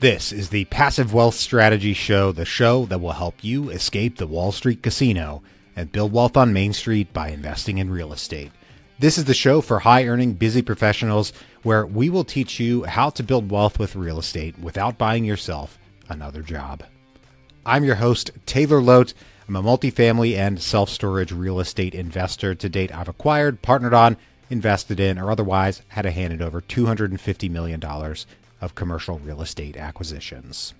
This is the Passive Wealth Strategy Show, the show that will help you escape the Wall Street casino and build wealth on Main Street by investing in real estate. This is the show for high earning, busy professionals where we will teach you how to build wealth with real estate without buying yourself another job. I'm your host, Taylor Loht. I'm a multifamily and self storage real estate investor. To date, I've acquired, partnered on, invested in, or otherwise had a hand in over $250 million of commercial real estate acquisitions.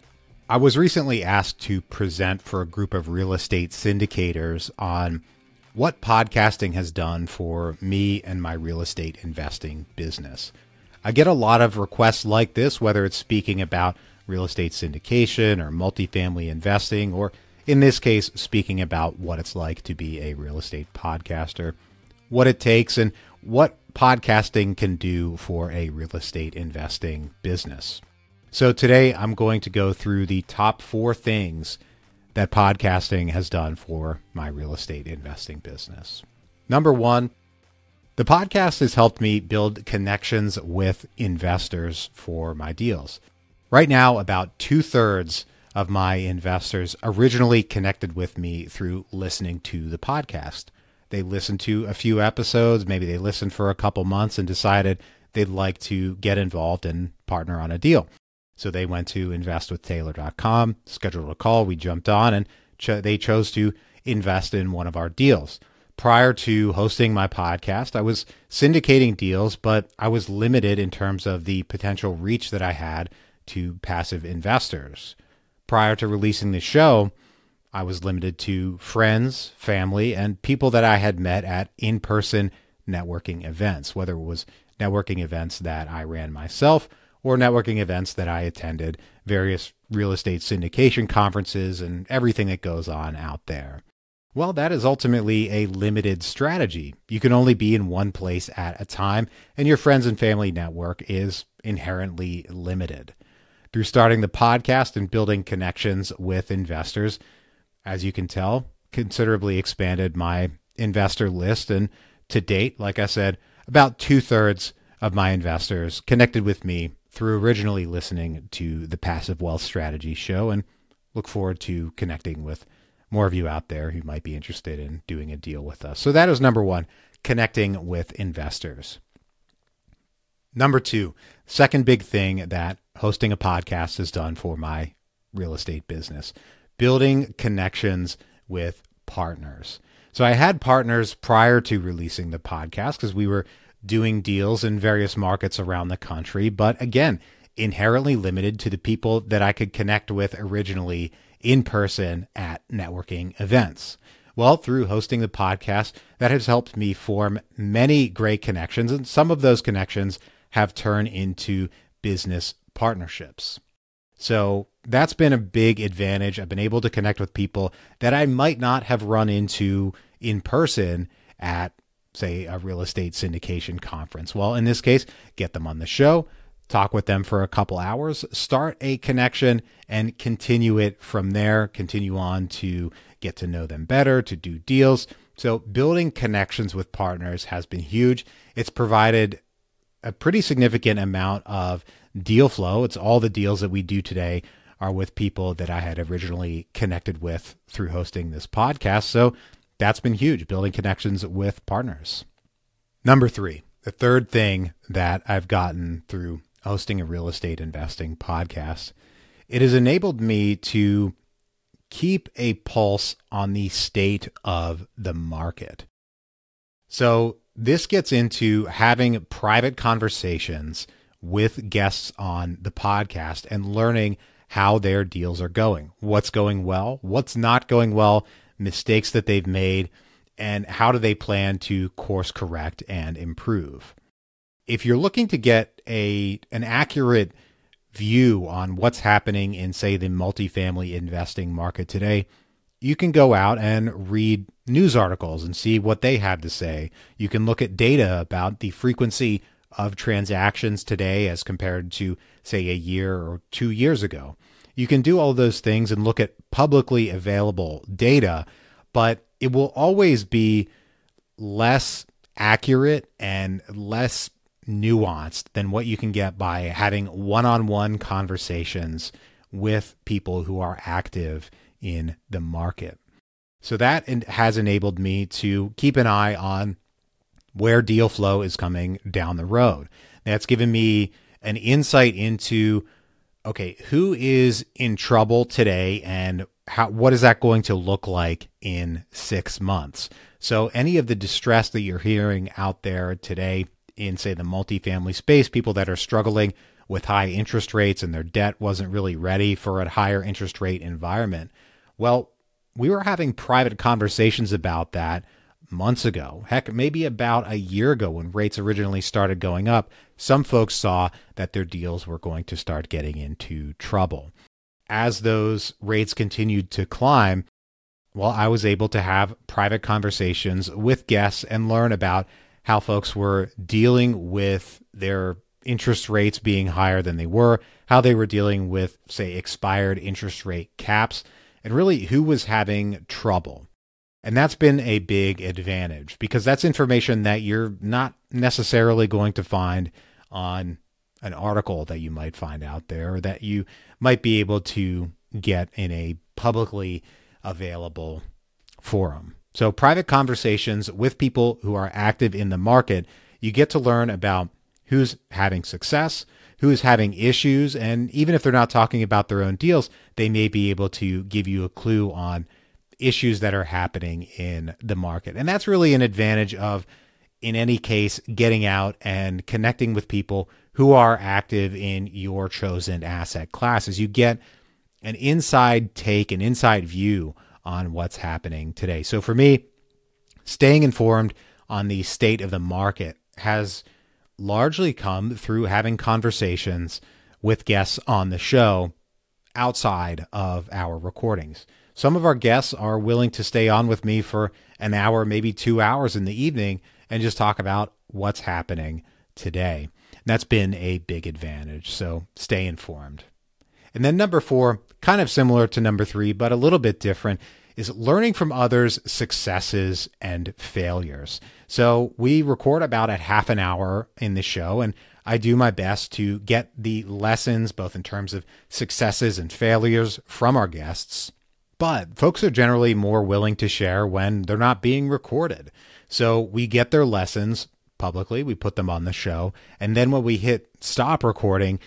I was recently asked to present for a group of real estate syndicators on what podcasting has done for me and my real estate investing business. I get a lot of requests like this, whether it's speaking about real estate syndication or multifamily investing, or in this case, speaking about what it's like to be a real estate podcaster, what it takes, and what podcasting can do for a real estate investing business. So today I'm going to go through the top four things that podcasting has done for my real estate investing business. Number one, the podcast has helped me build connections with investors for my deals. Right now, about two thirds of my investors originally connected with me through listening to the podcast. They listened to a few episodes, maybe they listened for a couple months and decided they'd like to get involved and partner on a deal. So they went to investwithtaylor.com, scheduled a call, we jumped on, and cho- they chose to invest in one of our deals. Prior to hosting my podcast, I was syndicating deals, but I was limited in terms of the potential reach that I had to passive investors. Prior to releasing the show, I was limited to friends, family, and people that I had met at in person networking events, whether it was networking events that I ran myself or networking events that I attended, various real estate syndication conferences, and everything that goes on out there. Well, that is ultimately a limited strategy. You can only be in one place at a time, and your friends and family network is inherently limited. Through starting the podcast and building connections with investors, as you can tell, considerably expanded my investor list. And to date, like I said, about two thirds of my investors connected with me through originally listening to the Passive Wealth Strategy show and look forward to connecting with more of you out there who might be interested in doing a deal with us. So that is number one, connecting with investors. Number two, second big thing that hosting a podcast has done for my real estate business building connections with partners. So I had partners prior to releasing the podcast because we were doing deals in various markets around the country, but again, inherently limited to the people that I could connect with originally in person at networking events. Well, through hosting the podcast, that has helped me form many great connections, and some of those connections have turned into business partnerships. So that's been a big advantage. I've been able to connect with people that I might not have run into in person at, say, a real estate syndication conference. Well, in this case, get them on the show, talk with them for a couple hours, start a connection, and continue it from there. Continue on to get to know them better, to do deals. So, building connections with partners has been huge. It's provided a pretty significant amount of deal flow. It's all the deals that we do today are with people that I had originally connected with through hosting this podcast. So that's been huge, building connections with partners. Number three, the third thing that I've gotten through hosting a real estate investing podcast, it has enabled me to keep a pulse on the state of the market. So this gets into having private conversations with guests on the podcast and learning how their deals are going, what's going well, what's not going well, mistakes that they've made, and how do they plan to course correct and improve. If you're looking to get a an accurate view on what's happening in say the multifamily investing market today, you can go out and read news articles and see what they have to say. You can look at data about the frequency of transactions today as compared to, say, a year or two years ago. You can do all those things and look at publicly available data, but it will always be less accurate and less nuanced than what you can get by having one on one conversations with people who are active in the market. So that has enabled me to keep an eye on where deal flow is coming down the road. That's given me an insight into okay, who is in trouble today and how what is that going to look like in 6 months? So any of the distress that you're hearing out there today in say the multifamily space, people that are struggling with high interest rates and their debt wasn't really ready for a higher interest rate environment. Well, we were having private conversations about that months ago. Heck, maybe about a year ago when rates originally started going up. Some folks saw that their deals were going to start getting into trouble. As those rates continued to climb, well, I was able to have private conversations with guests and learn about how folks were dealing with their interest rates being higher than they were, how they were dealing with, say, expired interest rate caps, and really who was having trouble. And that's been a big advantage because that's information that you're not necessarily going to find on an article that you might find out there or that you might be able to get in a publicly available forum. So, private conversations with people who are active in the market, you get to learn about who's having success, who is having issues, and even if they're not talking about their own deals, they may be able to give you a clue on issues that are happening in the market. And that's really an advantage of, in any case, getting out and connecting with people who are active in your chosen asset classes. You get an inside take, an inside view on what's happening today. So for me, staying informed on the state of the market has largely come through having conversations with guests on the show outside of our recordings. Some of our guests are willing to stay on with me for an hour, maybe two hours in the evening, and just talk about what's happening today. And that's been a big advantage. So stay informed. And then number four, kind of similar to number three, but a little bit different, is learning from others' successes and failures. So we record about at half an hour in the show, and I do my best to get the lessons, both in terms of successes and failures, from our guests. But folks are generally more willing to share when they're not being recorded. So we get their lessons publicly, we put them on the show, and then when we hit stop recording,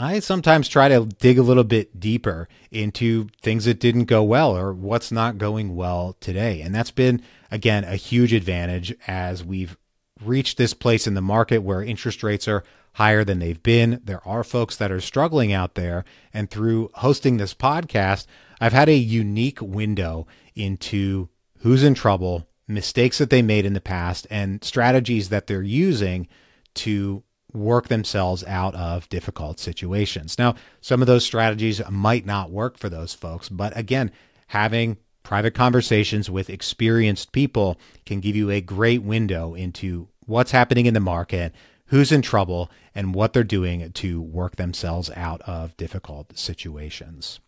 I sometimes try to dig a little bit deeper into things that didn't go well or what's not going well today. And that's been, again, a huge advantage as we've reached this place in the market where interest rates are higher than they've been. There are folks that are struggling out there. And through hosting this podcast, I've had a unique window into who's in trouble, mistakes that they made in the past, and strategies that they're using to work themselves out of difficult situations. Now, some of those strategies might not work for those folks, but again, having private conversations with experienced people can give you a great window into what's happening in the market, who's in trouble, and what they're doing to work themselves out of difficult situations.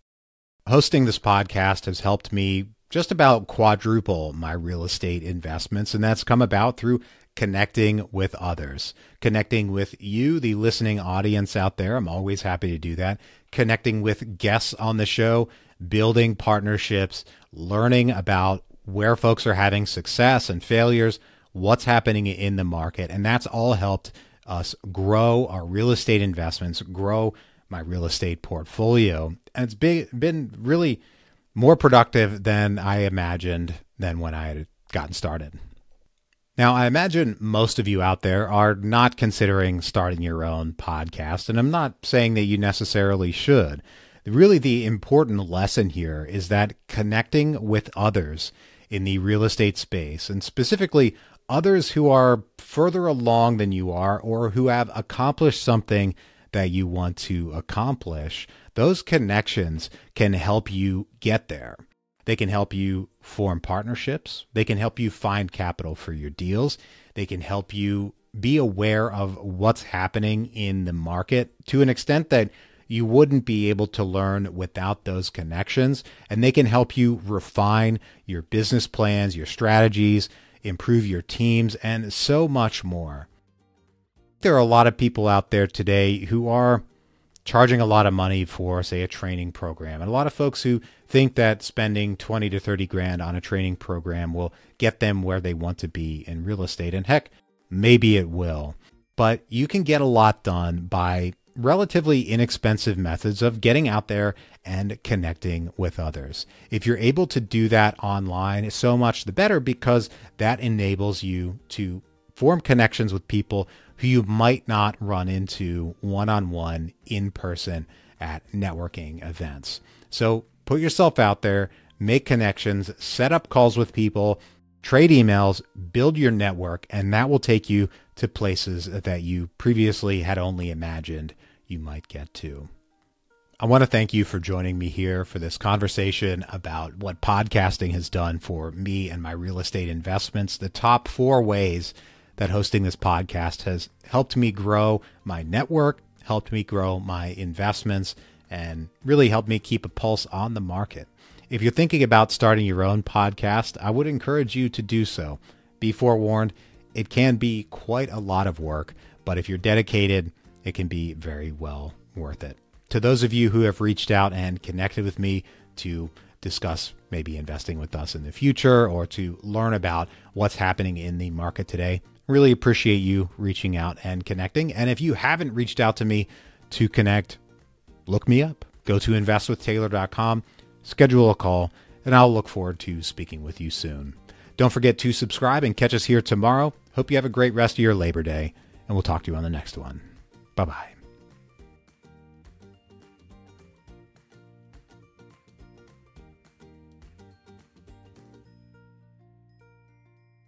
Hosting this podcast has helped me just about quadruple my real estate investments, and that's come about through connecting with others, connecting with you, the listening audience out there. I'm always happy to do that. Connecting with guests on the show, building partnerships, learning about where folks are having success and failures, what's happening in the market. And that's all helped us grow our real estate investments, grow my real estate portfolio. And it's been, really more productive than I imagined than when I had gotten started. Now, I imagine most of you out there are not considering starting your own podcast, and I'm not saying that you necessarily should. Really, the important lesson here is that connecting with others in the real estate space, and specifically others who are further along than you are or who have accomplished something that you want to accomplish, those connections can help you get there. They can help you form partnerships. They can help you find capital for your deals. They can help you be aware of what's happening in the market to an extent that you wouldn't be able to learn without those connections. And they can help you refine your business plans, your strategies, improve your teams, and so much more. there are a lot of people out there today who are charging a lot of money for, say, a training program. And a lot of folks who think that spending 20 to 30 grand on a training program will get them where they want to be in real estate. And heck, maybe it will. But you can get a lot done by relatively inexpensive methods of getting out there and connecting with others. If you're able to do that online, so much the better because that enables you to form connections with people who you might not run into one on one in person at networking events. So put yourself out there, make connections, set up calls with people, trade emails, build your network, and that will take you to places that you previously had only imagined you might get to. I want to thank you for joining me here for this conversation about what podcasting has done for me and my real estate investments. The top four ways that hosting this podcast has helped me grow my network, helped me grow my investments, and really helped me keep a pulse on the market. If you're thinking about starting your own podcast, I would encourage you to do so. Be forewarned, it can be quite a lot of work, but if you're dedicated, it can be very well worth it. To those of you who have reached out and connected with me to discuss maybe investing with us in the future or to learn about what's happening in the market today, Really appreciate you reaching out and connecting. And if you haven't reached out to me to connect, look me up. Go to investwithtaylor.com, schedule a call, and I'll look forward to speaking with you soon. Don't forget to subscribe and catch us here tomorrow. Hope you have a great rest of your Labor Day, and we'll talk to you on the next one. Bye bye.